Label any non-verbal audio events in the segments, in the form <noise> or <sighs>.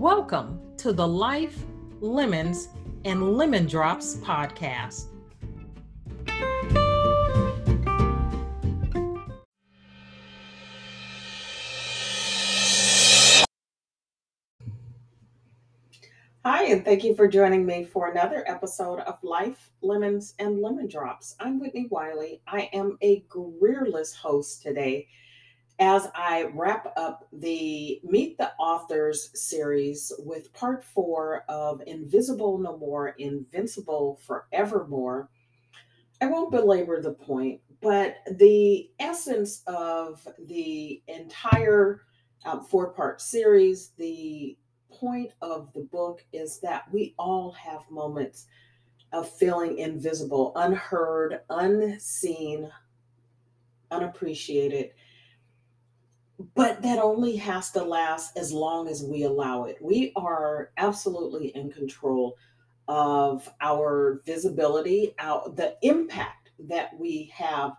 Welcome to the Life, Lemons, and Lemon Drops podcast. Hi, and thank you for joining me for another episode of Life, Lemons, and Lemon Drops. I'm Whitney Wiley. I am a Greerless host today as I wrap up the Meet the Authors series with part four of Invisible No More, Invincible Forevermore. I won't belabor the point, but the essence of the entire um, four part series, the point of the book is that we all have moments of feeling invisible, unheard, unseen, unappreciated. But that only has to last as long as we allow it. We are absolutely in control of our visibility, our, the impact that we have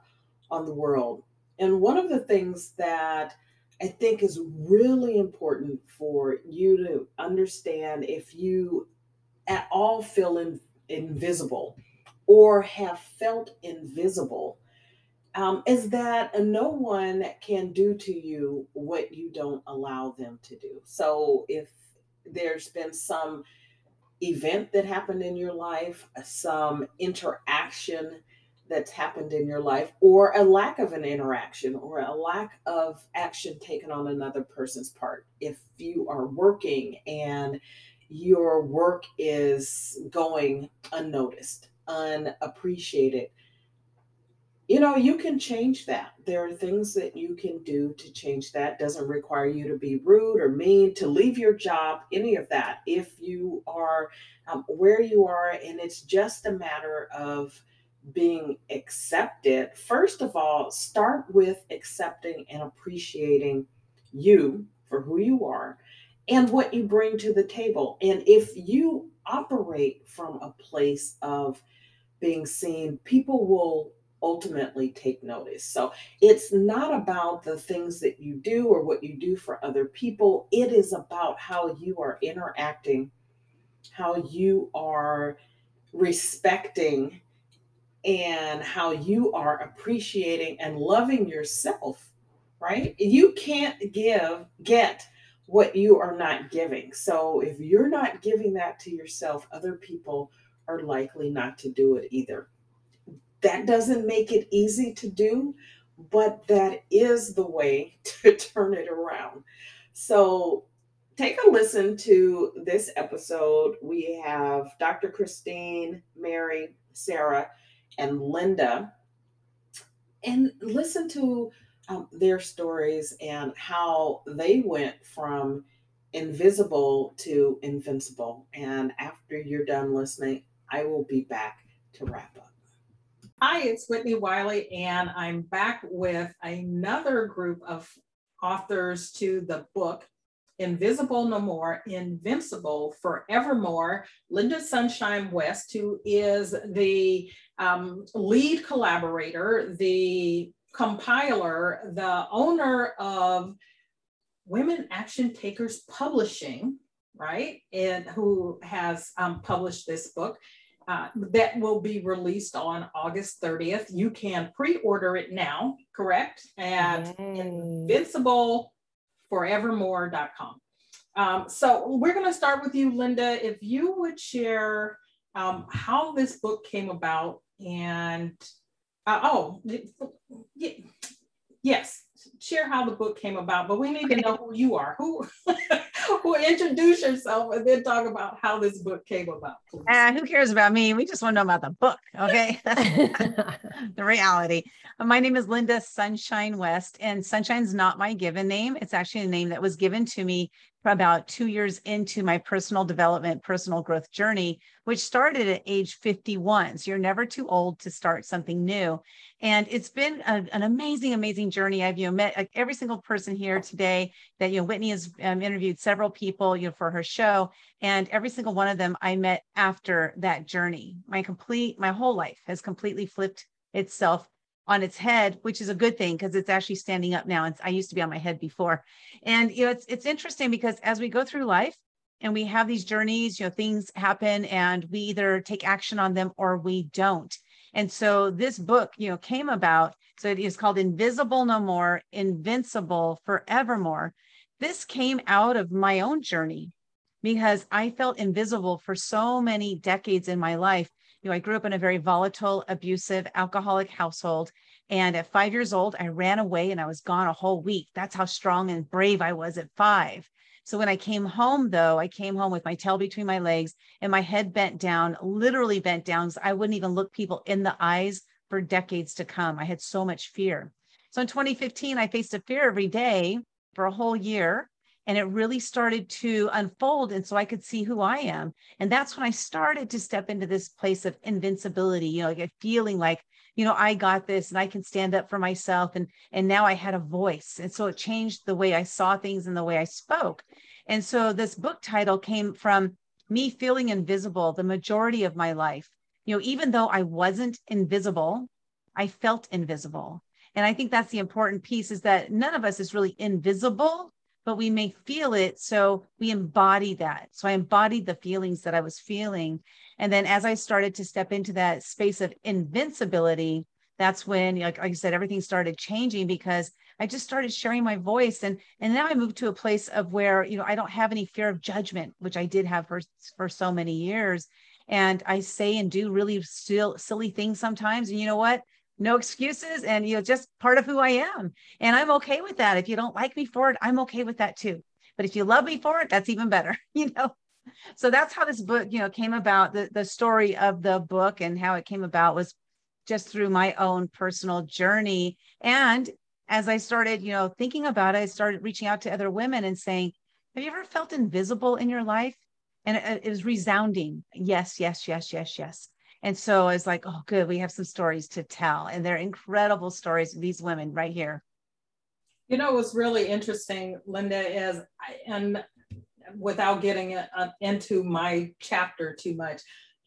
on the world. And one of the things that I think is really important for you to understand if you at all feel in, invisible or have felt invisible um, is that no one can do to you what you don't allow them to do. So if there's been some event that happened in your life, some interaction that's happened in your life or a lack of an interaction or a lack of action taken on another person's part. If you are working and your work is going unnoticed, unappreciated, you know, you can change that. There are things that you can do to change that. Doesn't require you to be rude or mean, to leave your job, any of that. If you are um, where you are and it's just a matter of being accepted, first of all, start with accepting and appreciating you for who you are and what you bring to the table. And if you operate from a place of being seen, people will ultimately take notice. So it's not about the things that you do or what you do for other people, it is about how you are interacting, how you are respecting and how you are appreciating and loving yourself, right? You can't give, get what you are not giving. So if you're not giving that to yourself, other people are likely not to do it either. That doesn't make it easy to do, but that is the way <laughs> to turn it around. So take a listen to this episode. We have Dr. Christine, Mary, Sarah, and Linda and listen to um, their stories and how they went from invisible to invincible. And after you're done listening, I will be back to wrap up. Hi, it's Whitney Wiley, and I'm back with another group of authors to the book Invisible No More, Invincible Forevermore. Linda Sunshine West, who is the um, lead collaborator, the compiler, the owner of Women Action Takers Publishing, right? And who has um, published this book. Uh, that will be released on August 30th. You can pre order it now, correct? At Yay. Invincible forevermore.com. Um, so we're going to start with you, Linda. If you would share um, how this book came about and uh, oh, yes, share how the book came about, but we need to know who you are. Who <laughs> who introduce yourself and then talk about how this book came about. Uh, who cares about me? We just want to know about the book. Okay. <laughs> <laughs> the reality. My name is Linda Sunshine West, and Sunshine's not my given name. It's actually a name that was given to me about two years into my personal development, personal growth journey, which started at age 51. So you're never too old to start something new. And it's been a, an amazing, amazing journey. I've you know met every single person here today that you know Whitney has um, interviewed several people you know for her show, and every single one of them I met after that journey. My complete, my whole life has completely flipped itself on its head, which is a good thing because it's actually standing up now. It's, I used to be on my head before. And you know, it's it's interesting because as we go through life and we have these journeys, you know, things happen and we either take action on them or we don't. And so this book, you know, came about. So it is called Invisible No More, Invincible Forevermore. This came out of my own journey because I felt invisible for so many decades in my life you know, I grew up in a very volatile, abusive, alcoholic household. And at five years old, I ran away and I was gone a whole week. That's how strong and brave I was at five. So when I came home, though, I came home with my tail between my legs and my head bent down, literally bent down. I wouldn't even look people in the eyes for decades to come. I had so much fear. So in 2015, I faced a fear every day for a whole year and it really started to unfold and so i could see who i am. And that's when i started to step into this place of invincibility you know like a feeling like you know i got this and i can stand up for myself and and now i had a voice. And so it changed the way i saw things and the way i spoke. And so this book title came from me feeling invisible the majority of my life. You know even though i wasn't invisible i felt invisible. And i think that's the important piece is that none of us is really invisible but we may feel it. So we embody that. So I embodied the feelings that I was feeling. And then as I started to step into that space of invincibility, that's when, like, like I said, everything started changing because I just started sharing my voice. And, and now I moved to a place of where, you know, I don't have any fear of judgment, which I did have for, for so many years. And I say and do really still silly things sometimes. And you know what? No excuses and you know just part of who i am. And i'm okay with that. If you don't like me for it i'm okay with that too. But if you love me for it that's even better <laughs> you know? So that's how this book you know came about. The, the story of the book and how it came about was just through my own personal journey. And as i started you know thinking about it i started reaching out to other women and saying have you ever felt invisible in your life? And it, it was resounding. Yes yes yes yes yes and so I was like, oh, good, we have some stories to tell. And they're incredible stories these women right here. You know, what's really interesting, Linda, is, and without getting uh, into my chapter too much,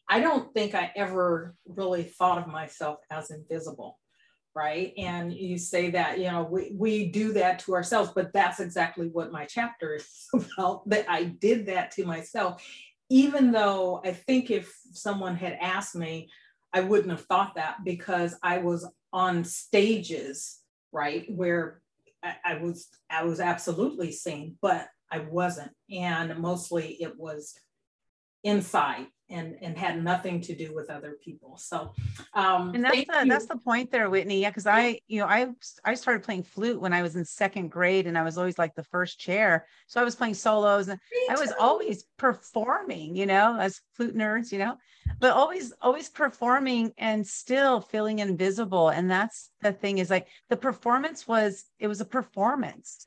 I don't think I ever really thought of myself as invisible right and you say that you know we, we do that to ourselves but that's exactly what my chapter is <laughs> about that i did that to myself even though I think if someone had asked me, I wouldn't have thought that because I was on stages, right, where I, I was I was absolutely seen, but I wasn't, and mostly it was inside and and had nothing to do with other people. So um and that's the, that's the point there whitney. Yeah because i you know i i started playing flute when i was in second grade and i was always like the first chair. So i was playing solos and i was always performing you know as flute nerds you know but always always performing and still feeling invisible. And that's the thing is like the performance was it was a performance.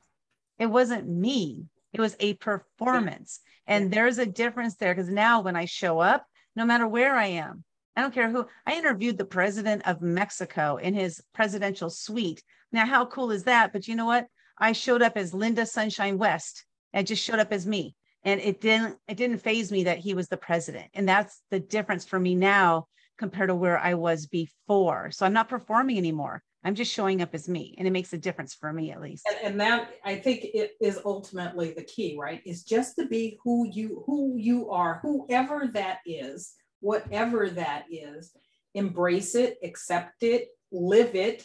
It wasn't me it was a performance. And there's a difference there because now when I show up, no matter where I am, I don't care who, I interviewed the president of Mexico in his presidential suite. Now, how cool is that? But you know what? I showed up as Linda Sunshine West and just showed up as me. And it didn't, it didn't phase me that he was the president. And that's the difference for me now compared to where I was before. So I'm not performing anymore. I'm just showing up as me, and it makes a difference for me at least. And, and, that I think it is ultimately the key, right? Is just to be who you who you are, whoever that is, whatever that is. Embrace it, accept it, live it,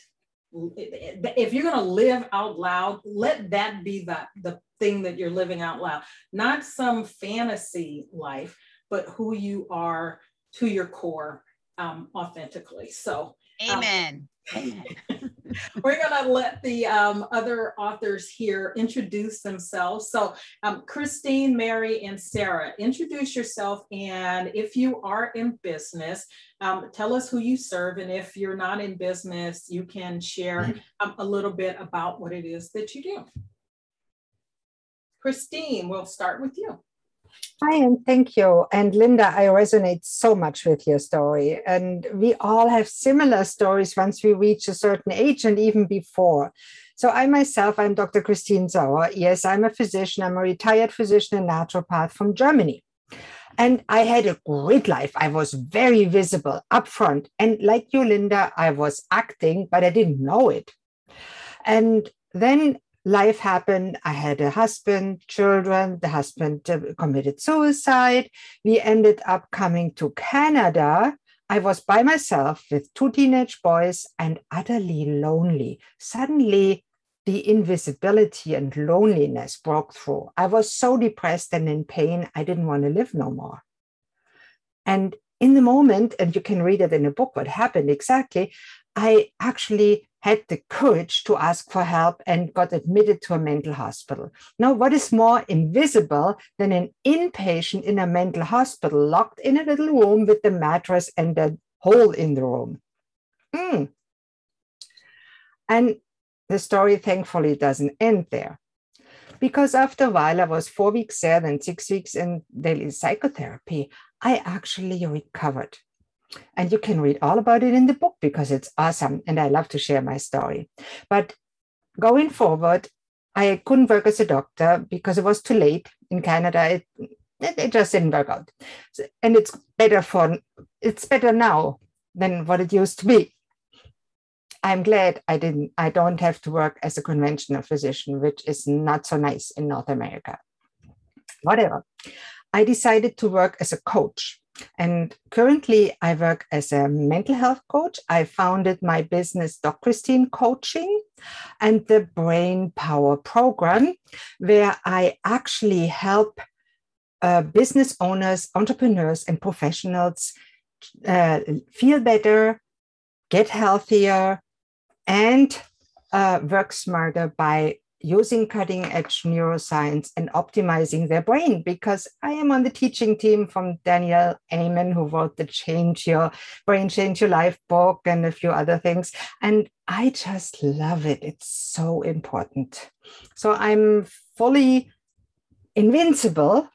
if you're going to live out loud, let that be the, the thing that you're living out loud, not some fantasy life, but who you are to your core um, authentically. So, um, amen. We're going to let the um, other authors here introduce themselves. So, um, Christine, Mary, and Sarah, introduce yourself. And if you are in business, um, tell us who you serve. And if you're not in business, you can share um, a little bit about what it is that you do. Christine, we'll start with you. Hi, and thank you. And Linda, I resonate so much with your story. And we all have similar stories once we reach a certain age and even before. So, I myself, I'm Dr. Christine Sauer. Yes, I'm a physician. I'm a retired physician and naturopath from Germany. And I had a great life. I was very visible upfront. And like you, Linda, I was acting, but I didn't know it. And then life happened. I had a husband, children. The husband uh, committed suicide. We ended up coming to Canada. I was by myself with two teenage boys and utterly lonely. Suddenly, the invisibility and loneliness broke through. I was so depressed and in pain, I didn't want to live no more. And in the moment, and you can read it in a book what happened exactly, I actually had the courage to ask for help and got admitted to a mental hospital. Now, what is more invisible than an inpatient in a mental hospital locked in a little room with the mattress and a hole in the room? Mm. And the story thankfully doesn't end there. Because after a while, I was four weeks there, then six weeks in daily psychotherapy, I actually recovered. And you can read all about it in the book because it's awesome. And I love to share my story. But going forward, I couldn't work as a doctor because it was too late in Canada. It, it just didn't work out. And it's better for it's better now than what it used to be. I'm glad I didn't I don't have to work as a conventional physician, which is not so nice in North America. Whatever. I decided to work as a coach and currently, I work as a mental health coach. I founded my business, Doc Christine Coaching, and the Brain Power Program, where I actually help uh, business owners, entrepreneurs, and professionals uh, feel better, get healthier, and uh, work smarter by using cutting edge neuroscience and optimizing their brain because I am on the teaching team from Daniel Amen, who wrote the Change Your Brain, Change Your Life book and a few other things. And I just love it. It's so important. So I'm fully invincible.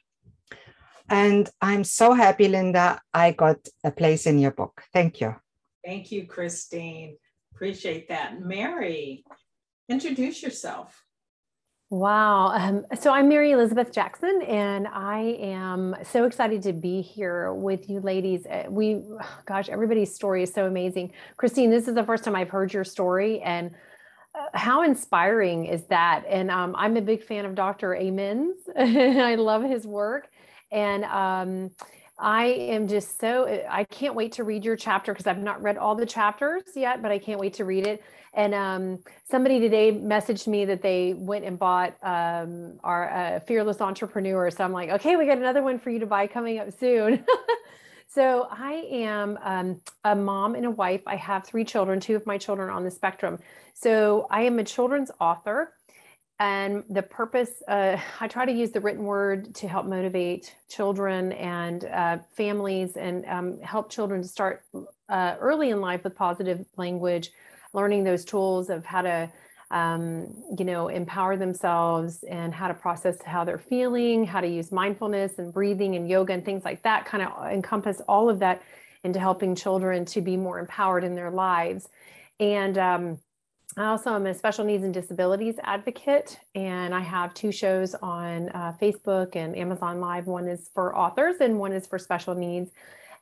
And I'm so happy, Linda, I got a place in your book. Thank you. Thank you, Christine. Appreciate that. Mary, introduce yourself. Wow. Um, so I'm Mary Elizabeth Jackson, and I am so excited to be here with you ladies. Uh, we, <sighs> gosh, everybody's story is so amazing. Christine, this is the first time I've heard your story, and uh, how inspiring is that? And um, I'm a big fan of Dr. Amen's. <laughs> I love his work. And um, I am just so, I can't wait to read your chapter because I've not read all the chapters yet, but I can't wait to read it. And um, somebody today messaged me that they went and bought um, our uh, Fearless Entrepreneur. So I'm like, okay, we got another one for you to buy coming up soon. <laughs> so I am um, a mom and a wife. I have three children, two of my children on the spectrum. So I am a children's author. And the purpose, uh, <laughs> I try to use the written word to help motivate children and uh, families and um, help children to start uh, early in life with positive language, learning those tools of how to um, you know empower themselves and how to process how they're feeling how to use mindfulness and breathing and yoga and things like that kind of encompass all of that into helping children to be more empowered in their lives. And um, I also am a special needs and disabilities advocate, and I have two shows on uh, Facebook and Amazon Live. One is for authors, and one is for special needs.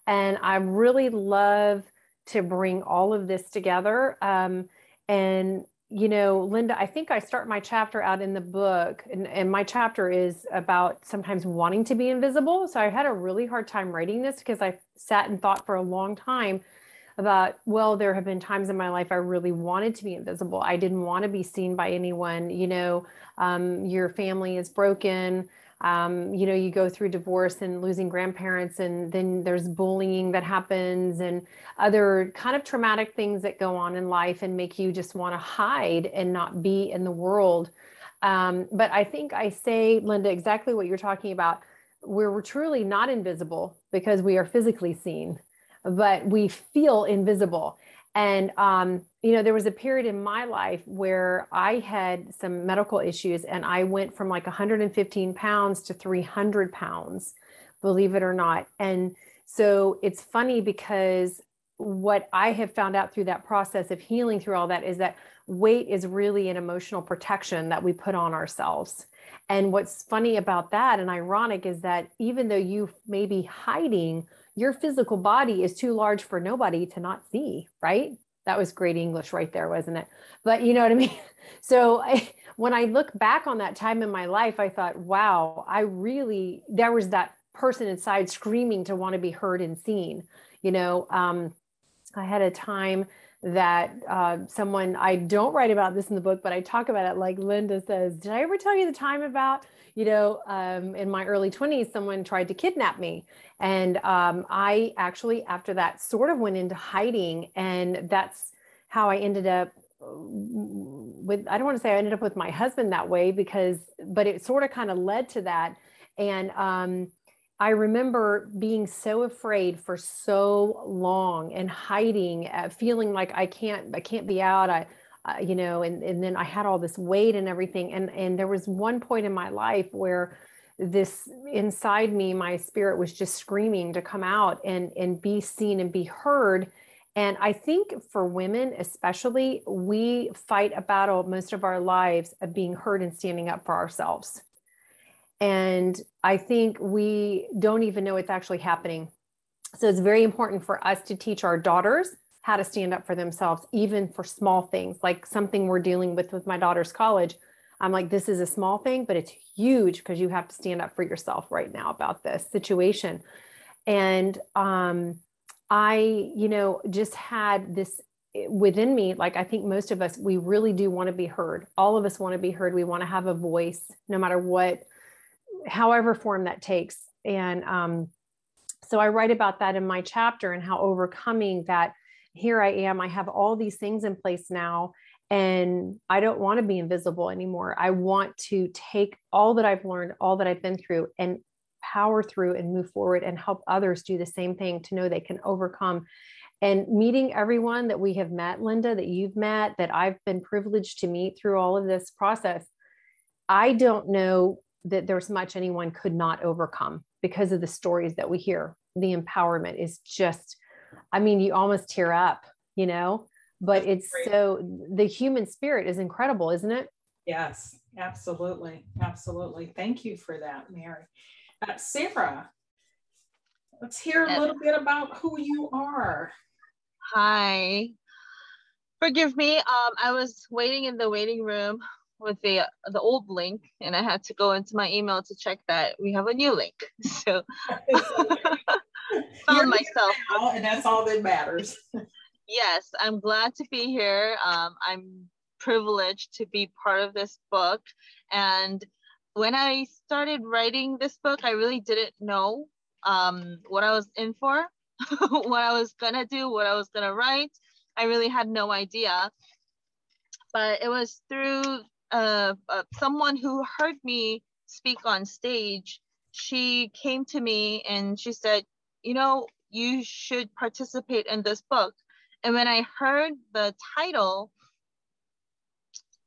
And I really love to bring all of this together. Um, and you know, Linda, I think I start my chapter out in the book, and, and my chapter is about sometimes wanting to be invisible. So I had a really hard time writing this because I sat and thought for a long time about, well, there have been times in my life I really wanted to be invisible. I didn't want to be seen by anyone. You know, um, your family is broken. Um, you know, you go through divorce and losing grandparents, and then there's bullying that happens and other kind of traumatic things that go on in life and make you just want to hide and not be in the world. Um, but I think I say, Linda, exactly what you're talking about. We're truly not invisible because we are physically seen but we feel invisible. And, um, you know, there was a period in my life where I had some medical issues and I went from like 115 pounds to 300 pounds, believe it or not. And so it's funny because what I have found out through that process of healing through all that is that weight is really an emotional protection that we put on ourselves. And what's funny about that and ironic is that even though you may be hiding your physical body is too large for nobody to not see, right? That was great English right there, wasn't it? But you know what I <laughs> mean? So I, when I look back on that time in my life, I thought, wow, I really, there was that person inside screaming to want to be heard and seen. You know, um, I had a time that uh, someone, I don't write about this in the book, but I talk about it like Linda says, Did I ever tell you the time about, you know, um, in my early 20s, someone tried to kidnap me? And um, I actually, after that, sort of went into hiding. And that's how I ended up with, I don't want to say I ended up with my husband that way because, but it sort of kind of led to that. And, um, I remember being so afraid for so long and hiding, uh, feeling like I can't, I can't be out. I, uh, you know, and and then I had all this weight and everything. And and there was one point in my life where this inside me, my spirit was just screaming to come out and and be seen and be heard. And I think for women, especially, we fight a battle most of our lives of being heard and standing up for ourselves and I think we don't even know it's actually happening. So it's very important for us to teach our daughters how to stand up for themselves, even for small things like something we're dealing with with my daughter's college. I'm like, this is a small thing, but it's huge because you have to stand up for yourself right now about this situation. And um, I, you know, just had this within me like i think most of us we really do want to be heard all of us want to be heard we want to have a voice no matter what however form that takes. And um, so I write about that in my chapter and how overcoming that. Here I am, I have all these things in place now, and I don't want to be invisible anymore. I want to take all that I've learned, all that I've been through, and power through and move forward and help others do the same thing to know they can overcome. And meeting everyone that we have met, Linda, that you've met, that I've been privileged to meet through all of this process, I don't know that there's much anyone could not overcome because of the stories that we hear. The empowerment is just, I mean, you almost tear up, you know, but That's it's great. so the human spirit is incredible, isn't it? Yes, absolutely. Absolutely. Thank you for that, Mary. Uh, Sarah, let's hear a little bit about who you are. Hi. Forgive me. Um, I was waiting in the waiting room with the the old link and I had to go into my email to check that we have a new link. <laughs> So <laughs> found myself now, and that's all that matters. <laughs> yes, I'm glad to be here. Um, I'm privileged to be part of this book. And when I started writing this book, I really didn't know um, what I was in for, what I was gonna do, what I was gonna write. I really had no idea but it was through uh, uh, someone who heard me speak on stage, she came to me and she said, you know, you should participate in this book. And when I heard the title,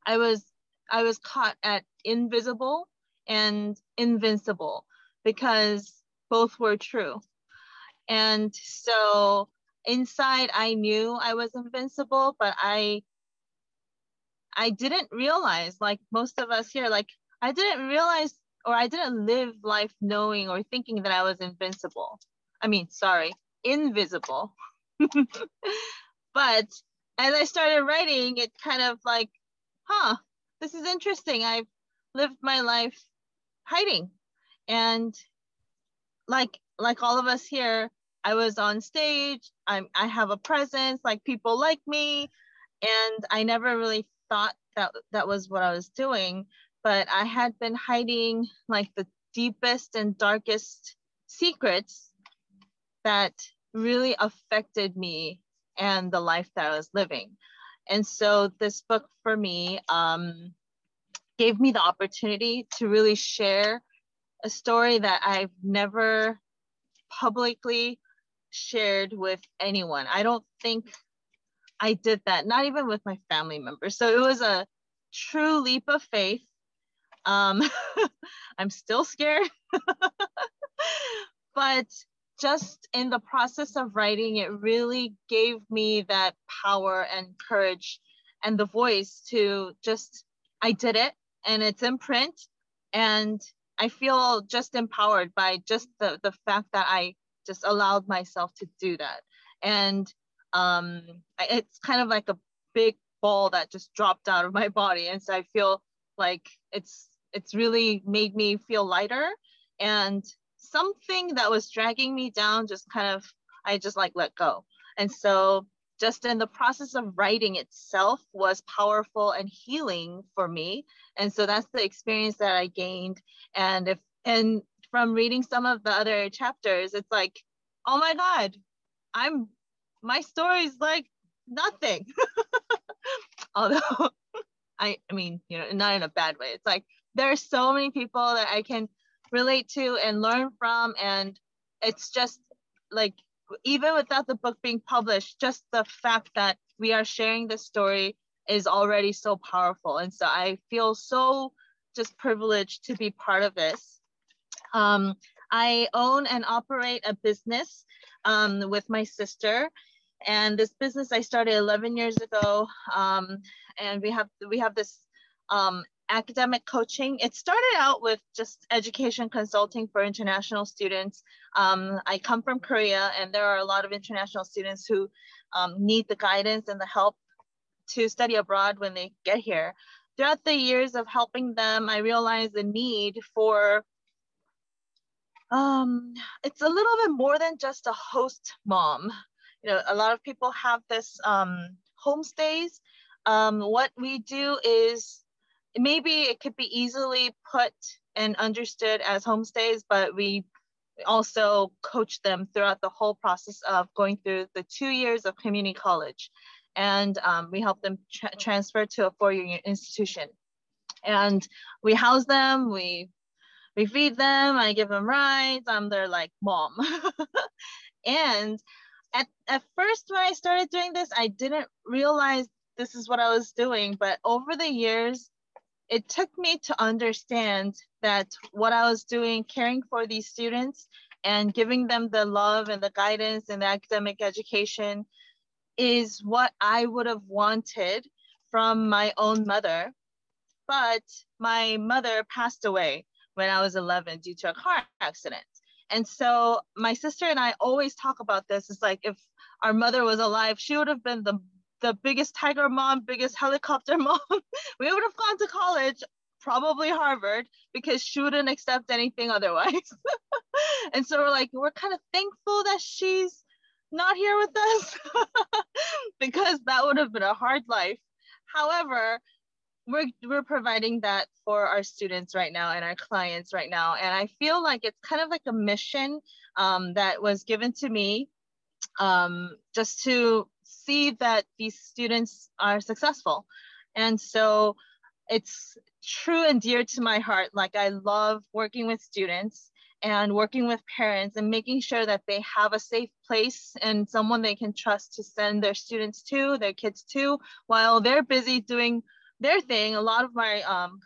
I was I was caught at invisible and invincible because both were true. And so inside I knew I was invincible, but I I didn't realize, like most of us here, like I didn't realize or I didn't live life knowing or thinking that I was invincible. I mean, sorry, invisible. <laughs> but as I started writing, it kind of like, huh, this is interesting. I've lived my life hiding. And like like all of us here, I was on stage. I'm I have a presence, like people like me, and I never really thought that that was what I was doing. But I had been hiding like the deepest and darkest secrets that really affected me and the life that I was living. And so this book for me um, gave me the opportunity to really share a story that I've never publicly shared with anyone. I don't think I did that, not even with my family members. So it was a true leap of faith. Um, <laughs> I'm still scared, <laughs> but just in the process of writing, it really gave me that power and courage and the voice to just, I did it and it's in print. And I feel just empowered by just the, the fact that I just allowed myself to do that. And um, it's kind of like a big ball that just dropped out of my body. And so I feel like it's it's really made me feel lighter and something that was dragging me down just kind of I just like let go. And so just in the process of writing itself was powerful and healing for me. And so that's the experience that I gained. And if and from reading some of the other chapters, it's like, oh my God, I'm my story is like nothing. <laughs> Although <laughs> I I mean, you know, not in a bad way. It's like there are so many people that I can relate to and learn from. And it's just like, even without the book being published, just the fact that we are sharing this story is already so powerful. And so I feel so just privileged to be part of this. Um, I own and operate a business um, with my sister. And this business I started 11 years ago. Um, and we have we have this um, academic coaching. It started out with just education consulting for international students. Um, I come from Korea, and there are a lot of international students who um, need the guidance and the help to study abroad when they get here. Throughout the years of helping them, I realized the need for um, it's a little bit more than just a host mom. You know, a lot of people have this um, homestays. Um, what we do is maybe it could be easily put and understood as homestays, but we also coach them throughout the whole process of going through the two years of community college. And um, we help them tra transfer to a four-year institution. And we house them, we we feed them, I give them rides, I'm their like mom. <laughs> and at, at first when I started doing this, I didn't realize this is what I was doing, but over the years, it took me to understand that what I was doing, caring for these students and giving them the love and the guidance and the academic education is what I would have wanted from my own mother. But my mother passed away when I was 11 due to a car accident. And so my sister and I always talk about this. It's like if our mother was alive, she would have been the the biggest tiger mom, biggest helicopter <laughs> mom. we would have gone to college, probably Harvard, because she wouldn't accept anything otherwise. <laughs> and so we're like, we're kind of thankful that she's not here with us <laughs> because that would have been a hard life. However, we're, we're providing that for our students right now and our clients right now. And I feel like it's kind of like a mission um, that was given to me um, just to see that these students are successful. And so it's true and dear to my heart. Like I love working with students and working with parents and making sure that they have a safe place and someone they can trust to send their students to, their kids to, while they're busy doing their thing. A lot of my um,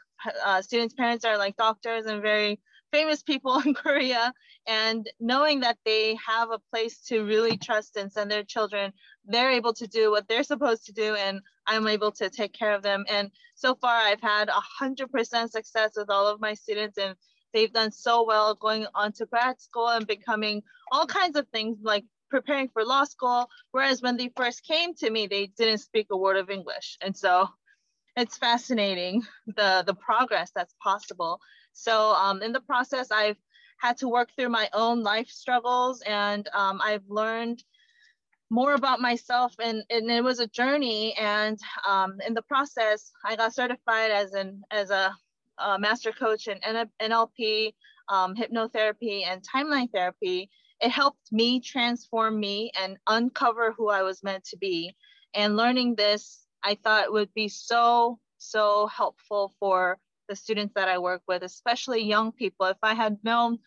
uh, students' parents are like doctors and very famous people <laughs> in Korea. And knowing that they have a place to really trust and send their children they're able to do what they're supposed to do and I'm able to take care of them. And so far I've had 100% success with all of my students and they've done so well going on to grad school and becoming all kinds of things like preparing for law school. Whereas when they first came to me, they didn't speak a word of English. And so it's fascinating the, the progress that's possible. So um, in the process, I've had to work through my own life struggles and um, I've learned more about myself and, and it was a journey and um, in the process I got certified as an as a, a master coach in NLP, um, hypnotherapy and timeline therapy. It helped me transform me and uncover who I was meant to be. And learning this, I thought it would be so, so helpful for the students that I work with, especially young people. If I had known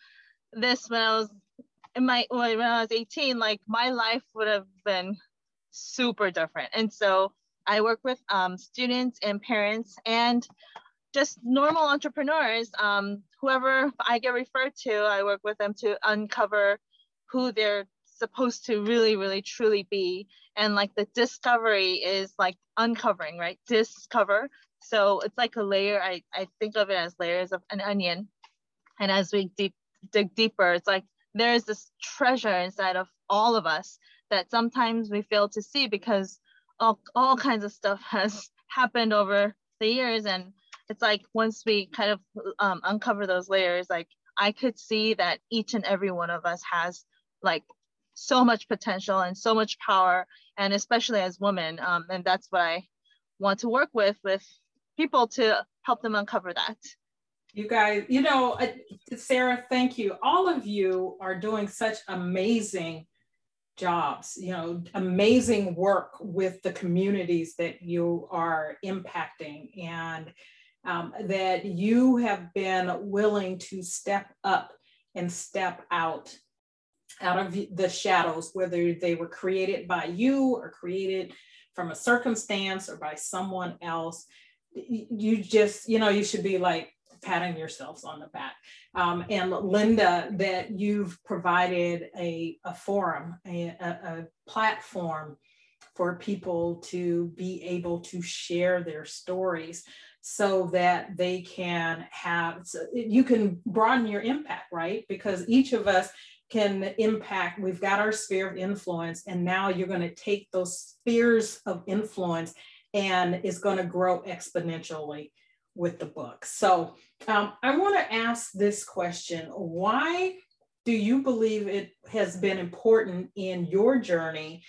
this when I was in my when I was 18, like my life would have been super different. And so I work with um, students and parents and just normal entrepreneurs. Um, whoever I get referred to, I work with them to uncover who they're supposed to really, really, truly be. And like the discovery is like uncovering, right? Discover. So it's like a layer. I, I think of it as layers of an onion. And as we deep, dig deeper, it's like there's this treasure inside of all of us that sometimes we fail to see because all, all kinds of stuff <laughs> has happened over the years. And it's like once we kind of um, uncover those layers, like I could see that each and every one of us has like so much potential and so much power, and especially as women. Um, and that's what I want to work with with people to help them uncover that. You guys, you know, Sarah, thank you. All of you are doing such amazing jobs, you know, amazing work with the communities that you are impacting and um, that you have been willing to step up and step out out of the shadows, whether they were created by you or created from a circumstance or by someone else. You just, you know, you should be like patting yourselves on the back. Um, and Linda, that you've provided a, a forum, a, a, platform for people to be able to share their stories so that they can have so you can broaden your impact right because each of us can impact we've got our sphere of influence and now you're going to take those spheres of influence and it's going to grow exponentially with the book so um, i want to ask this question why do you believe it has been important in your journey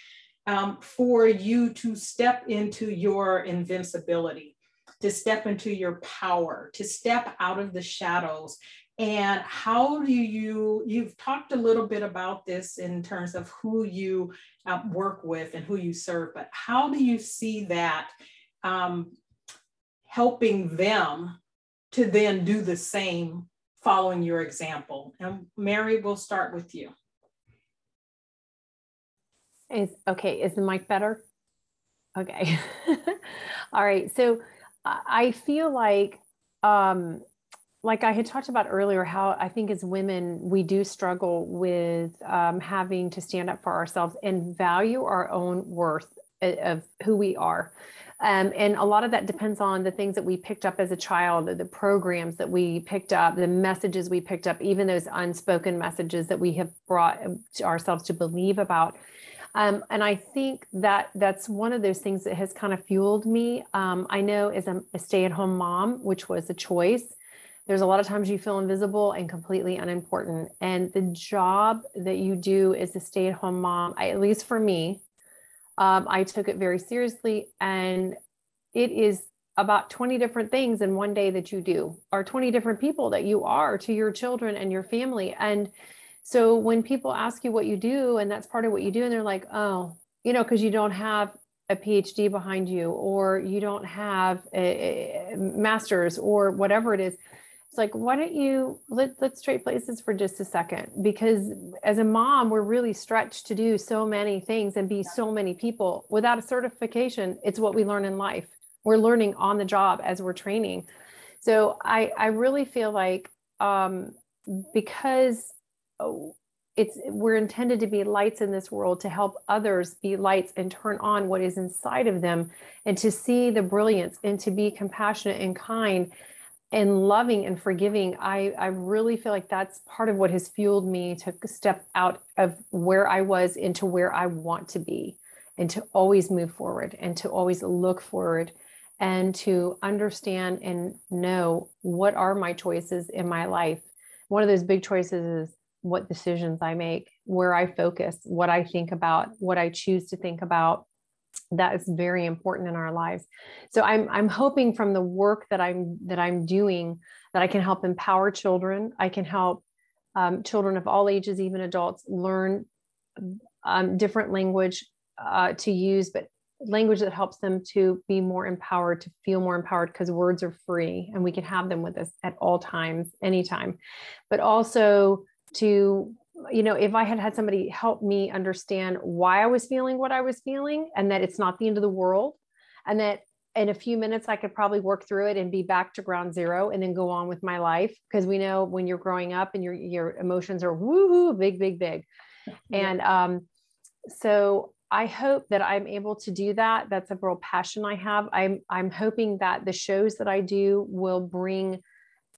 um, for you to step into your invincibility to step into your power, to step out of the shadows. And how do you, you've talked a little bit about this in terms of who you uh, work with and who you serve, but how do you see that um, helping them to then do the same following your example? And Mary, we'll start with you. Is okay, is the mic better? Okay. <laughs> All right. So I feel like, um, like I had talked about earlier, how I think as women, we do struggle with um, having to stand up for ourselves and value our own worth uh, of who we are. Um, and a lot of that depends on the things that we picked up as a child, the, programs that we picked up, the messages we picked up, even those unspoken messages that we have brought ourselves to believe about um, and I think that that's one of those things that has kind of fueled me. Um, I know as a, a stay at home mom, which was a choice, there's a lot of times you feel invisible and completely unimportant. And the job that you do as a stay at home mom, I, at least for me, um, I took it very seriously. And it is about 20 different things in one day that you do, or 20 different people that you are to your children and your family. And so when people ask you what you do, and that's part of what you do, and they're like, oh, you know, because you don't have a PhD behind you, or you don't have a, a master's, or whatever it is. It's like, why don't you let, let's trade places for just a second? Because as a mom, we're really stretched to do so many things and be so many people. Without a certification, it's what we learn in life. We're learning on the job as we're training. So I, I really feel like um, because Oh, it's we're intended to be lights in this world to help others be lights and turn on what is inside of them and to see the brilliance and to be compassionate and kind and loving and forgiving i i really feel like that's part of what has fueled me to step out of where i was into where i want to be and to always move forward and to always look forward and to understand and know what are my choices in my life one of those big choices is what decisions I make, where I focus, what I think about, what I choose to think about. That is very important in our lives. So I'm I'm hoping from the work that I'm that I'm doing that I can help empower children. I can help um, children of all ages, even adults, learn um, different language uh, to use, but language that helps them to be more empowered, to feel more empowered, because words are free and we can have them with us at all times, anytime. But also to, you know, if I had had somebody help me understand why I was feeling what I was feeling and that it's not the end of the world and that in a few minutes I could probably work through it and be back to ground zero and then go on with my life. Because we know when you're growing up and your your emotions are woohoo big big big. <laughs> And um so I hope that I'm able to do that. That's a real passion I have. I'm I'm hoping that the shows that I do will bring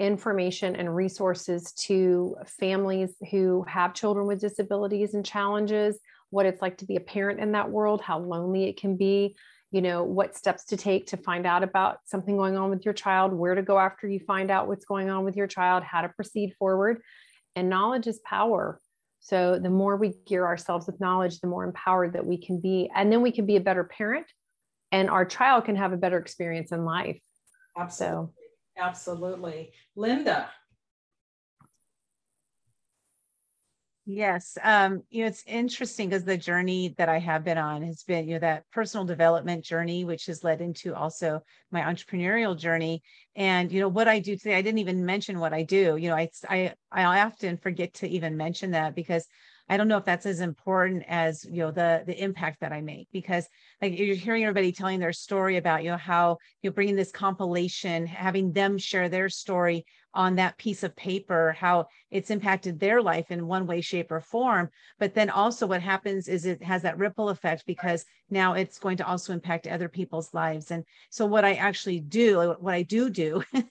information and resources to families who have children with disabilities and challenges what it's like to be a parent in that world how lonely it can be you know what steps to take to find out about something going on with your child where to go after you find out what's going on with your child how to proceed forward. And knowledge is power. So the more we gear ourselves with knowledge the more empowered that we can be. And then we can be a better parent and our child can have a better experience in life. Absolutely. so. Absolutely linda Yes. Um, you know, it's interesting because the journey that I have been on has been, you know, that personal development journey, which has led into also my entrepreneurial journey. And, you know, what I do today, I didn't even mention what I do. You know, I, I, I often forget to even mention that because I don't know if that's as important as you know the the impact that I make because like you're hearing everybody telling their story about you know how you're bringing this compilation, having them share their story on that piece of paper, how it's impacted their life in one way, shape, or form. But then also what happens is it has that ripple effect because now it's going to also impact other people's lives. And so what I actually do, what I do do, <laughs>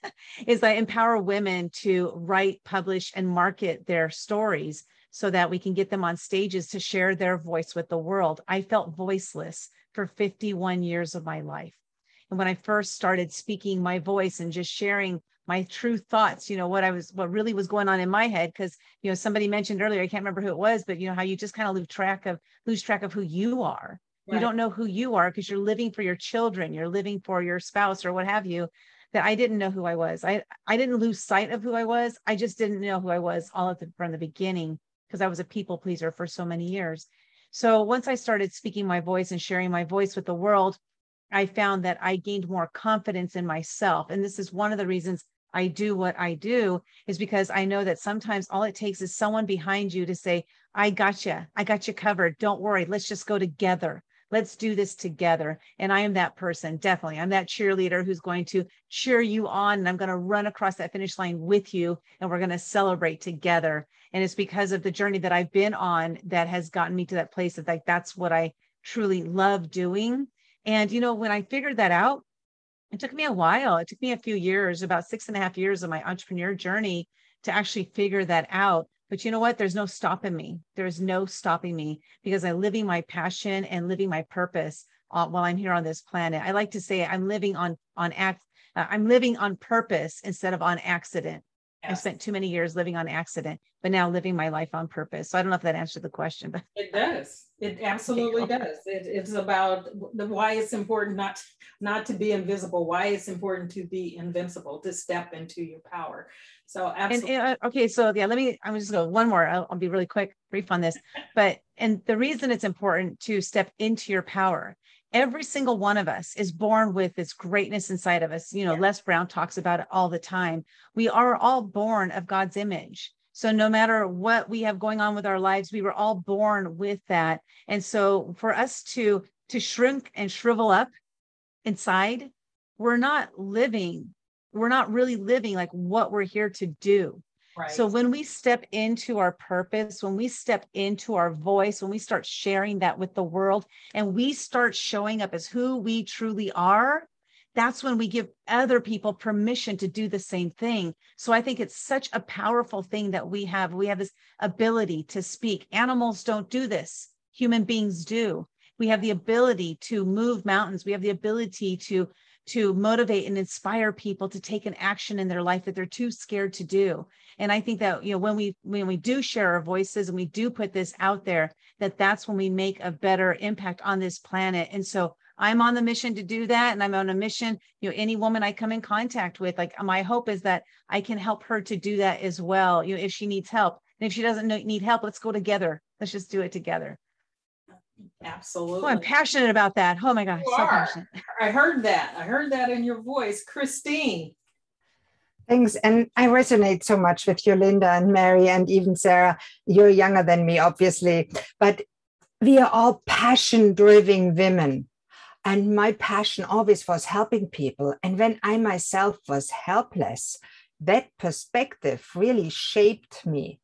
is I empower women to write, publish, and market their stories so that we can get them on stages to share their voice with the world. I felt voiceless for 51 years of my life. And when I first started speaking my voice and just sharing my true thoughts, you know, what I was, what really was going on in my head, because, you know, somebody mentioned earlier, I can't remember who it was, but you know, how you just kind of lose track of, lose track of who you are. Right. You don't know who you are because you're living for your children, you're living for your spouse or what have you that I didn't know who I was. I I didn't lose sight of who I was. I just didn't know who I was all at the, from the beginning because I was a people pleaser for so many years. So once I started speaking my voice and sharing my voice with the world, I found that I gained more confidence in myself. And this is one of the reasons I do what I do is because I know that sometimes all it takes is someone behind you to say, I got you. I got you covered. Don't worry. Let's just go together. Let's do this together. And I am that person, definitely. I'm that cheerleader who's going to cheer you on and I'm going to run across that finish line with you and we're going to celebrate together. And it's because of the journey that I've been on that has gotten me to that place of like, that's what I truly love doing. And, you know, when I figured that out, it took me a while. It took me a few years, about six and a half years of my entrepreneur journey to actually figure that out. But you know what? There's no stopping me. There's no stopping me because I'm living my passion and living my purpose uh, while I'm here on this planet. I like to say I'm living on on act. Uh, I'm living on purpose instead of on accident. I spent too many years living on accident, but now living my life on purpose. So I don't know if that answered the question, but it does. It absolutely does. It, it's about the why it's important not not to be invisible. Why it's important to be invincible. To step into your power. So absolutely. And, uh, okay, so yeah, let me. I'm just go one more. I'll, I'll be really quick, brief on this. <laughs> But and the reason it's important to step into your power every single one of us is born with this greatness inside of us. You know, yeah. Les Brown talks about it all the time. We are all born of God's image. So no matter what we have going on with our lives, we were all born with that. And so for us to to shrink and shrivel up inside, we're not living, we're not really living like what we're here to do. So when we step into our purpose, when we step into our voice, when we start sharing that with the world and we start showing up as who we truly are, that's when we give other people permission to do the same thing. So I think it's such a powerful thing that we have. We have this ability to speak. Animals don't do this. Human beings do. We have the ability to move mountains. We have the ability to to motivate and inspire people to take an action in their life that they're too scared to do and i think that you know when we when we do share our voices and we do put this out there that that's when we make a better impact on this planet and so i'm on the mission to do that and i'm on a mission you know any woman i come in contact with like my hope is that i can help her to do that as well you know if she needs help and if she doesn't need help let's go together let's just do it together Absolutely. Oh, I'm passionate about that. Oh my gosh, so passionate. I heard that. I heard that in your voice, Christine. Thanks. And I resonate so much with you, Linda and Mary, and even Sarah. You're younger than me, obviously, but we are all passion driven women. And my passion always was helping people. And when I myself was helpless, that perspective really shaped me.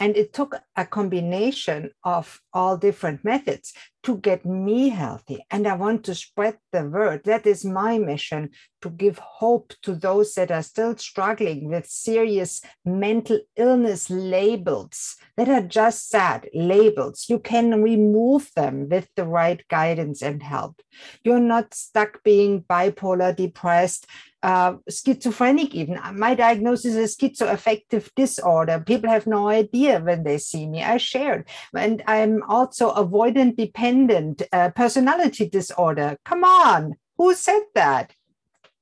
And it took a combination of all different methods to get me healthy. And I want to spread the word. That is my mission to give hope to those that are still struggling with serious mental illness labels that are just sad labels. You can remove them with the right guidance and help. You're not stuck being bipolar, depressed, uh, schizophrenic even. My diagnosis is schizoaffective disorder. People have no idea when they see me. I shared. And I'm also avoidant dependent uh, personality disorder. Come on, who said that?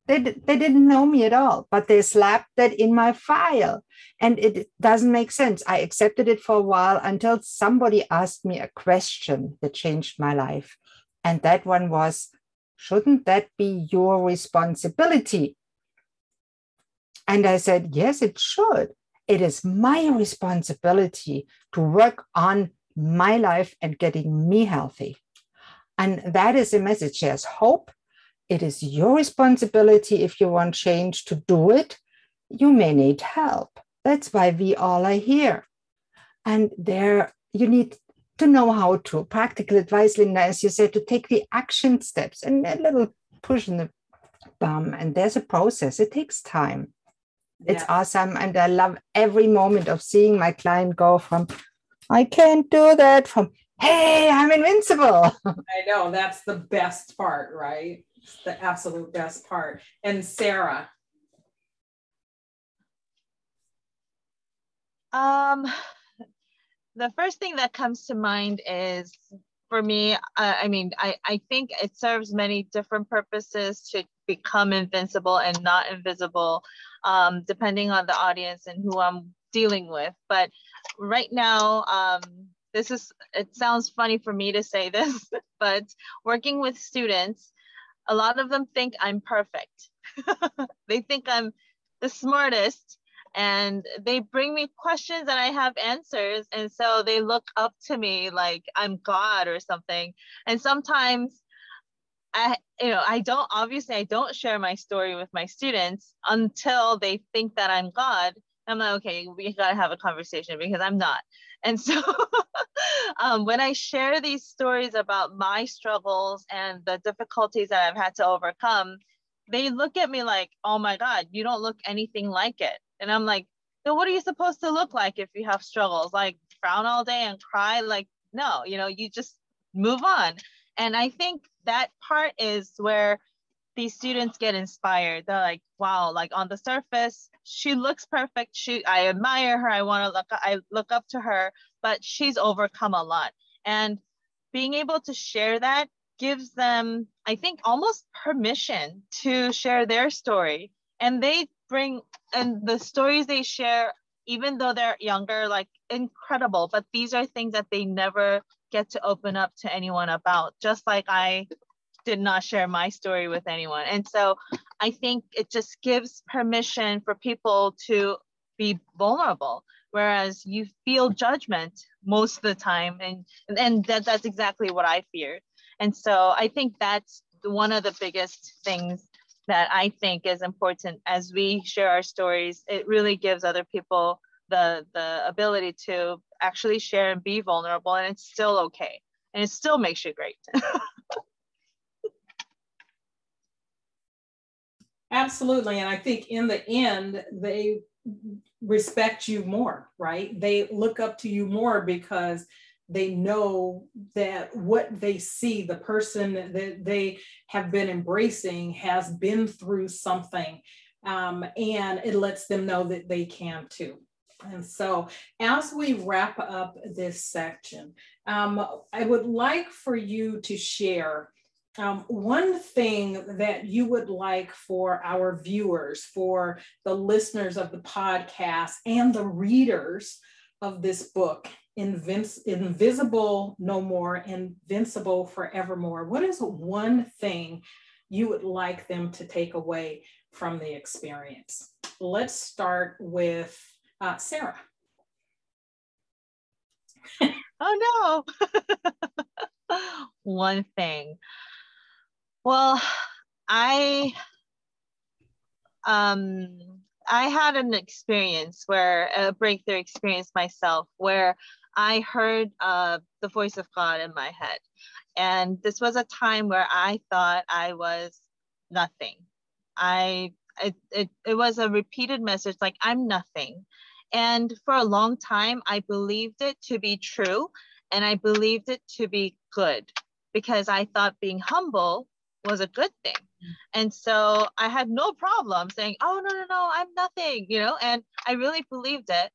They, they didn't know me at all, but they slapped that in my file. And it doesn't make sense. I accepted it for a while until somebody asked me a question that changed my life. And that one was, Shouldn't that be your responsibility? And I said, Yes, it should. It is my responsibility to work on my life and getting me healthy. And that is the message. There's hope. It is your responsibility if you want change to do it. You may need help. That's why we all are here. And there you need to know how to. Practical advice, Linda, as you said, to take the action steps and a little push in the bum. And there's a process, it takes time. It's yeah. awesome. And I love every moment of seeing my client go from, I can't do that, from, hey, I'm invincible. <laughs> I know that's the best part, right? It's the absolute best part. And Sarah. Um, the first thing that comes to mind is for me, uh, I mean, I, I think it serves many different purposes to become invincible and not invisible, um, depending on the audience and who I'm dealing with. But right now, um, this is, it sounds funny for me to say this, <laughs> but working with students, a lot of them think I'm perfect. <laughs> they think I'm the smartest and they bring me questions and I have answers. And so they look up to me like I'm God or something. And sometimes I, you know, I don't, obviously I don't share my story with my students until they think that I'm God. I'm like, okay, we gotta have a conversation because I'm not. And so <laughs> um, when I share these stories about my struggles and the difficulties that I've had to overcome, they look at me like, oh my God, you don't look anything like it. And I'm like, so what are you supposed to look like if you have struggles? Like frown all day and cry? Like, no, you know, you just move on. And I think that part is where these students get inspired. They're like, wow, like on the surface, she looks perfect. She I admire her. I want to look I look up to her, but she's overcome a lot. And being able to share that gives them, I think, almost permission to share their story. And they bring and the stories they share even though they're younger like incredible. But these are things that they never get to open up to anyone about just like i did not share my story with anyone. And so i think it just gives permission for people to be vulnerable whereas you feel judgment most of the time and and that, that's exactly what i feared. And so i think that's one of the biggest things that I think is important as we share our stories. It really gives other people the the ability to actually share and be vulnerable, and it's still okay, and it still makes you great. <laughs> Absolutely, and I think in the end they respect you more, right? They look up to you more because they know that what they see, the person that they have been embracing has been through something. Um, and it lets them know that they can too. And so, as we wrap up this section, um, I would like for you to share um, one thing that you would like for our viewers, for the listeners of the podcast, and the readers of this book, Invinci- Invisible No More, Invincible Forevermore. What is one thing you would like them to take away from the experience? Let's start with uh, Sarah. oh no. <laughs> one thing. Well, I um I had an experience where a breakthrough experience myself where I heard uh, the voice of God in my head. And this was a time where I thought I was nothing. I it, it, it was a repeated message like I'm nothing. And for a long time, I believed it to be true and I believed it to be good because I thought being humble was a good thing. And so I had no problem saying, oh, no, no, no, I'm nothing, you know, and I really believed it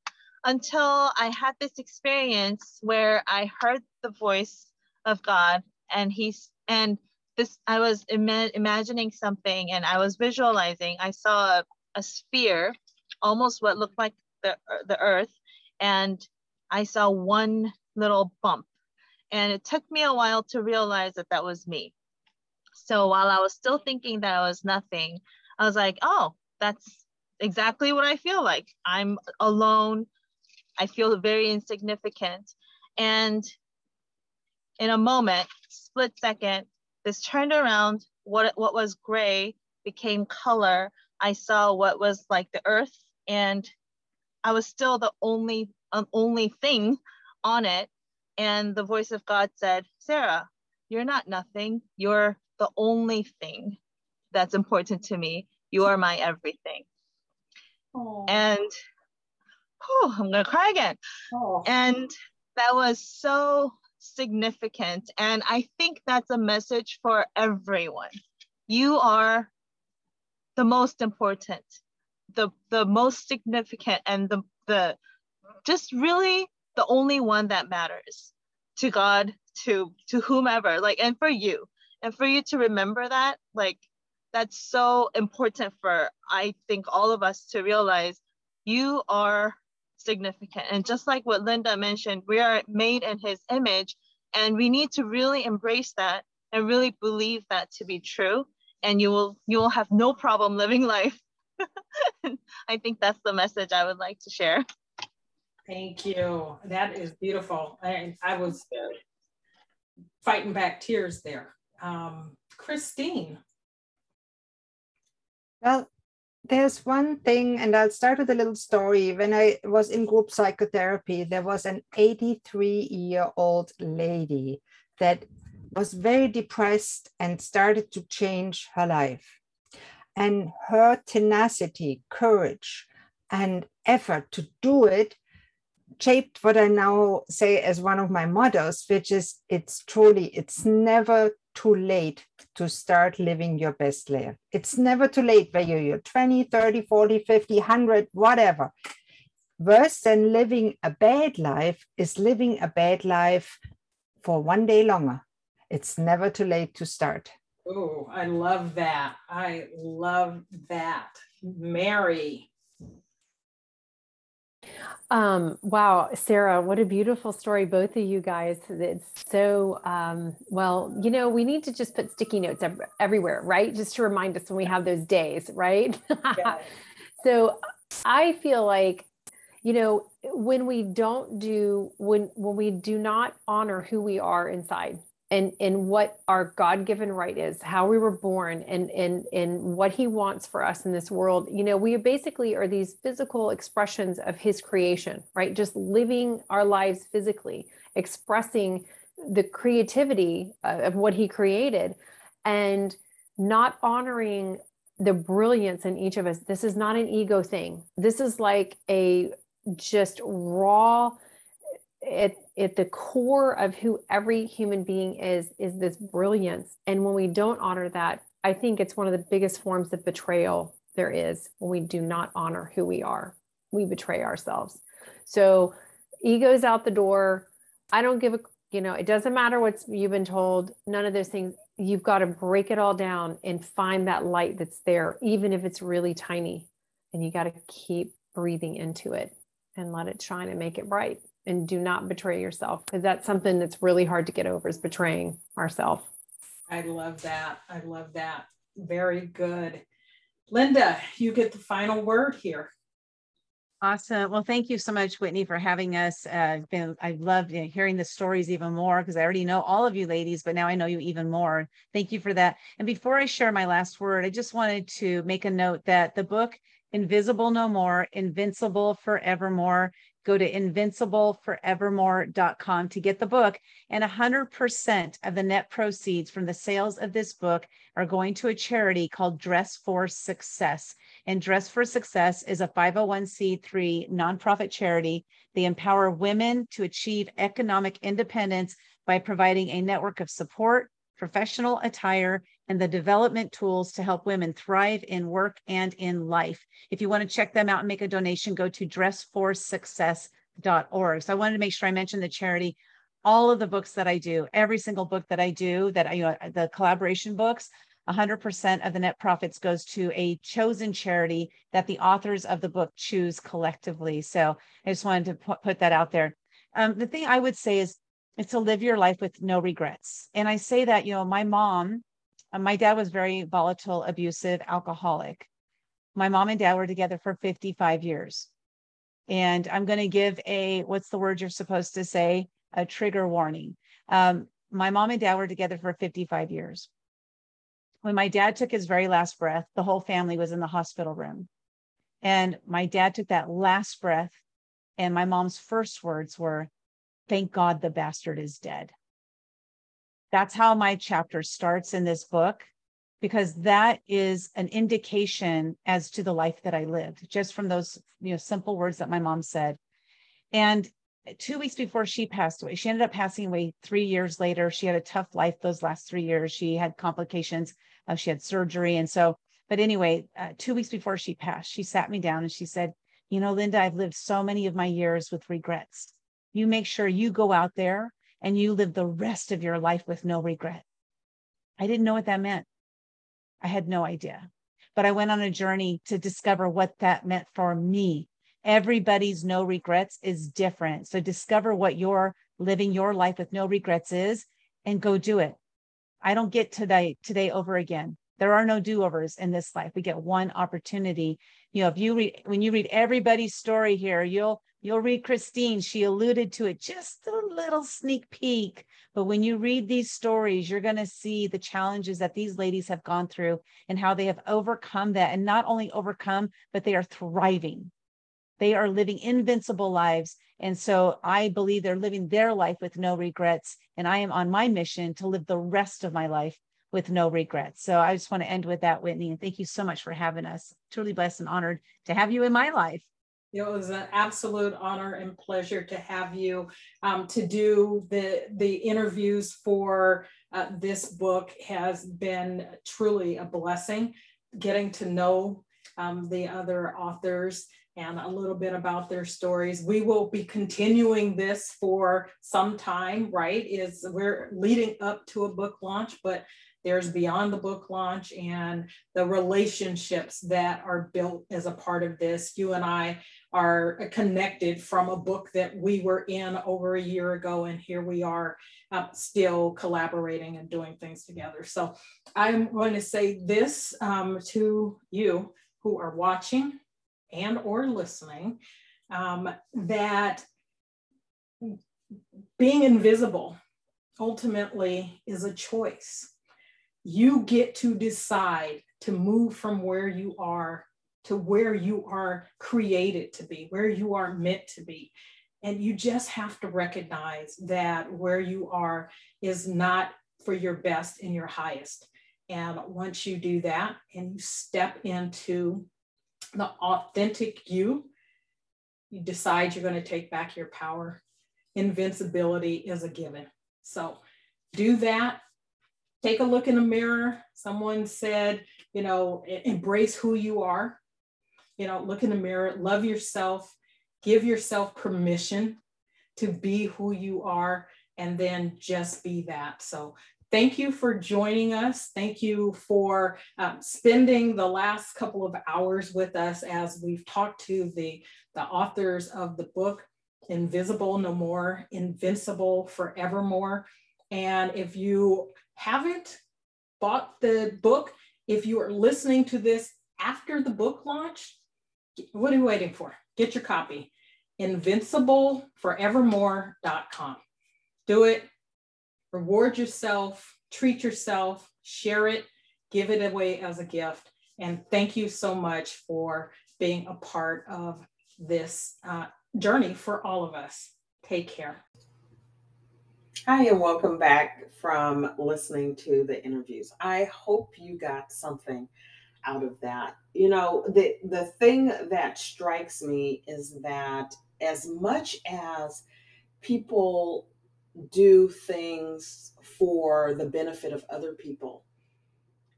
until I had this experience where I heard the voice of God and he's, and this, I was Im- imagining something and I was visualizing, I saw a, a sphere, almost what looked like the, the earth. And I saw one little bump and it took me a while to realize that that was me. So while I was still thinking that I was nothing, I was like, oh, that's exactly what I feel like. I'm alone. I feel very insignificant. And in a moment, split second, this turned around. What, what was gray became color. I saw what was like the earth, and I was still the only um, only thing on it. And the voice of God said, Sarah, you're not nothing. You're the only thing that's important to me. You are my everything. Aww. And whew, I'm gonna cry again. Aww. And that was so significant. And I think that's a message for everyone. You are the most important, the the most significant, and the the just really the only one that matters to God, to to whomever, like and for you and for you to remember that like that's so important for i think all of us to realize you are significant. And just like what linda mentioned we are made in his image and we need to really embrace that and really believe that to be true. And you will you will have no problem living life. <laughs> I think that's the message i would like to share. Thank you. That is beautiful. I, I was fighting back tears there. Um, Christine. Well, there's one thing, and I'll start with a little story. When I was in group psychotherapy, there was an 83 year old lady that was very depressed and started to change her life. And her tenacity, courage, and effort to do it shaped what I now say as one of my mottos, which is it's truly, it's never too late to start living your best life. It's never too late, whether you're 20, 30, 40, 50, 100, whatever. Worse than living a bad life is living a bad life for one day longer. It's never too late to start. Oh, I love that. I love that. Mary, um, wow, Sarah, what a beautiful story, both of you guys. It's so, um, well, you know, we need to just put sticky notes ev- everywhere, right? Just to remind us when we have those days, right? Yeah. <laughs> so I feel like, you know, when we don't do, when, when we do not honor who we are inside, and and what our god-given right is how we were born and and and what he wants for us in this world. You know we basically are these physical expressions of his creation right? Just living our lives physically expressing the creativity of what he created and not honoring the brilliance in each of us. This is not an ego thing. This is like a just raw it at the core of who every human being is is this brilliance. And when we don't honor that i think it's one of the biggest forms of betrayal there is when we do not honor who we are. We betray ourselves. So ego's out the door. I don't give a you know it doesn't matter what you've been told. None of those things. You've got to break it all down and find that light that's there even if it's really tiny. And you got to keep breathing into it and let it shine and make it bright and do not betray yourself because that's something that's really hard to get over is betraying ourselves. I love that. I love that. Very good. Linda, you get the final word here. Awesome. Well, thank you so much, Whitney, for having us. Uh, been, I love you know, hearing the stories even more because I already know all of you ladies, but now I know you even more. Thank you for that. And before I share my last word, I just wanted to make a note that the book Invisible No More, Invincible Forevermore go to invincibleforevermore.com to get the book. And 100% of the net proceeds from the sales of this book are going to a charity called Dress for Success. And Dress for Success is a 501c3 nonprofit charity. They empower women to achieve economic independence by providing a network of support, professional attire, and the development tools to help women thrive in work and in life. If you want to check them out and make a donation, go to dressforsuccess.org. So I wanted to make sure I mentioned the charity. All of the books that I do, every single book that I do, that I, you know, the collaboration books, 100% of the net profits goes to a chosen charity that the authors of the book choose collectively. So I just wanted to put, that out there. Um, the thing I would say is it's to live your life with no regrets. And I say that, you know, my mom my dad was very volatile, abusive, alcoholic. My mom and dad were together for 55 years. And I'm going to give a, what's the word you're supposed to say? A trigger warning. Um, my mom and dad were together for 55 years. When my dad took his very last breath, the whole family was in the hospital room. And my dad took that last breath, and my mom's first words were, Thank God the bastard is dead that's how my chapter starts in this book because that is an indication as to the life that I lived just from those you know simple words that my mom said. And 2 weeks before she passed away she ended up passing away 3 years later. She had a tough life those last 3 years. She had complications uh, she had surgery. And so but anyway uh, 2 weeks before she passed she sat me down and she said you know Linda I've lived so many of my years with regrets. You make sure you go out there and you live the rest of your life with no regret. I didn't know what that meant. I had no idea. But I went on a journey to discover what that meant for me. Everybody's no regrets is different. So discover what your living your life with no regrets is and go do it. I don't get today today over again. There are no do-overs in this life. We get one opportunity. You know, if you read when you read everybody's story here, you'll You'll read Christine, she alluded to it, just a little sneak peek. But when you read these stories, you're going to see the challenges that these ladies have gone through and how they have overcome that. And not only overcome, but they are thriving. They are living invincible lives. And so I believe they're living their life with no regrets. And I am on my mission to live the rest of my life with no regrets. So I just want to end with that, Whitney. And thank you so much for having us. Truly blessed and honored to have you in my life. It was an absolute honor and pleasure to have you um, to do the the interviews for uh, this book has been truly a blessing. Getting to know um, the other authors and a little bit about their stories. We will be continuing this for some time, right? Is we're leading up to a book launch, but there's beyond the book launch and the relationships that are built as a part of this. You and I are connected from a book that we were in over a year ago, and here we are uh, still collaborating and doing things together. So I'm going to say this um, to you who are watching and or listening, um, that being invisible ultimately is a choice you get to decide to move from where you are to where you are created to be, where you are meant to be. And you just have to recognize that where you are is not for your best and your highest. And once you do that and you step into the authentic you, you decide you're going to take back your power invincibility is a given. So do that. Take a look in the mirror. Someone said, you know, embrace who you are. You know, look in the mirror, love yourself, give yourself permission to be who you are, and then just be that. So thank you for joining us. Thank you for um, spending the last couple of hours with us as we've talked to the, the authors of the book, Invisible No More, Invincible Forevermore. And if you haven't bought the book, if you are listening to this after the book launch, what are you waiting for? Get your copy. Invincibleforevermore.com. Do it. Reward yourself, treat yourself, share it, give it away as a gift. And thank you so much for being a part of this uh, journey for all of us. Take care. Hi, and welcome back from listening to the interviews. I hope you got something out of that. You know, the the thing that strikes me is that as much as people do things for the benefit of other people,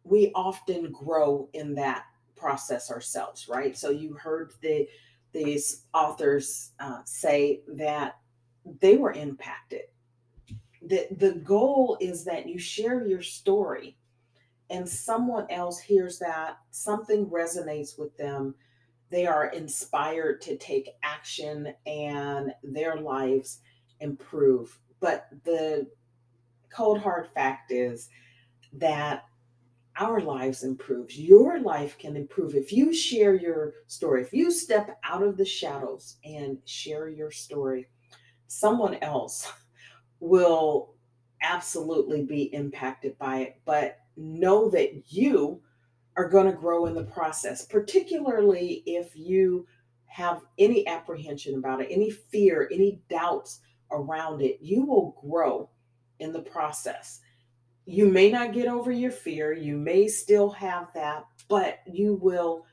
we often grow in that process ourselves, right? So you heard the these authors uh, say that they were impacted the the goal is that you share your story and someone else hears that something resonates with them. They are inspired to take action and their lives improve. But the cold hard fact is that our lives improves. Your life can improve. If you share your story if you step out of the shadows and share your story someone else will absolutely be impacted by it, but know that you are going to grow in the process, particularly if you have any apprehension about it, any fear, any doubts around it, you will grow in the process. You may not get over your fear, you may still have that, but you will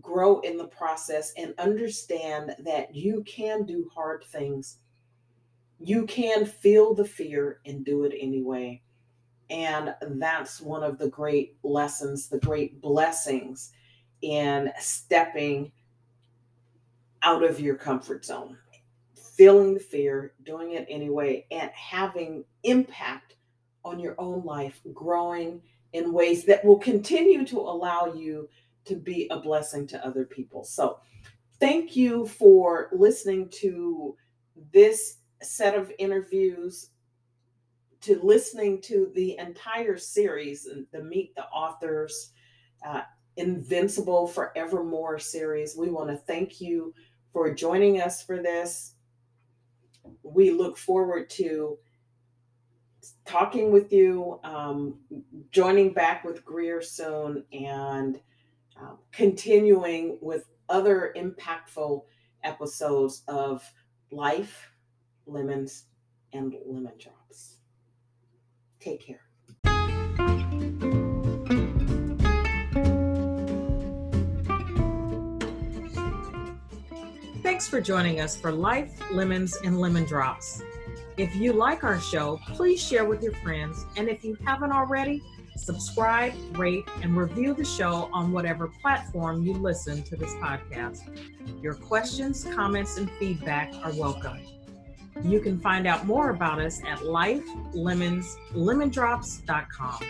grow in the process and understand that you can do hard things you can feel the fear and do it anyway. And that's one of the great lessons, the great blessings in stepping out of your comfort zone, feeling the fear, doing it anyway, and having impact on your own life, growing in ways that will continue to allow you to be a blessing to other people. So, thank you for listening to this set of interviews to listening to the entire series, and the Meet the Authors, uh, Invincible Forevermore series. We want to thank you for joining us for this. We look forward to talking with you, um, joining back with Greer soon, and uh, continuing with other impactful episodes of life lemons, and lemon drops. Take care. Thanks for joining us for Life, Lemons, and Lemon Drops. If you like our show, please share with your friends. And if you haven't already, subscribe, rate, and review the show on whatever platform you listen to this podcast. Your questions, comments, and feedback are welcome. You can find out more about us at lifelemonslemondrops.com.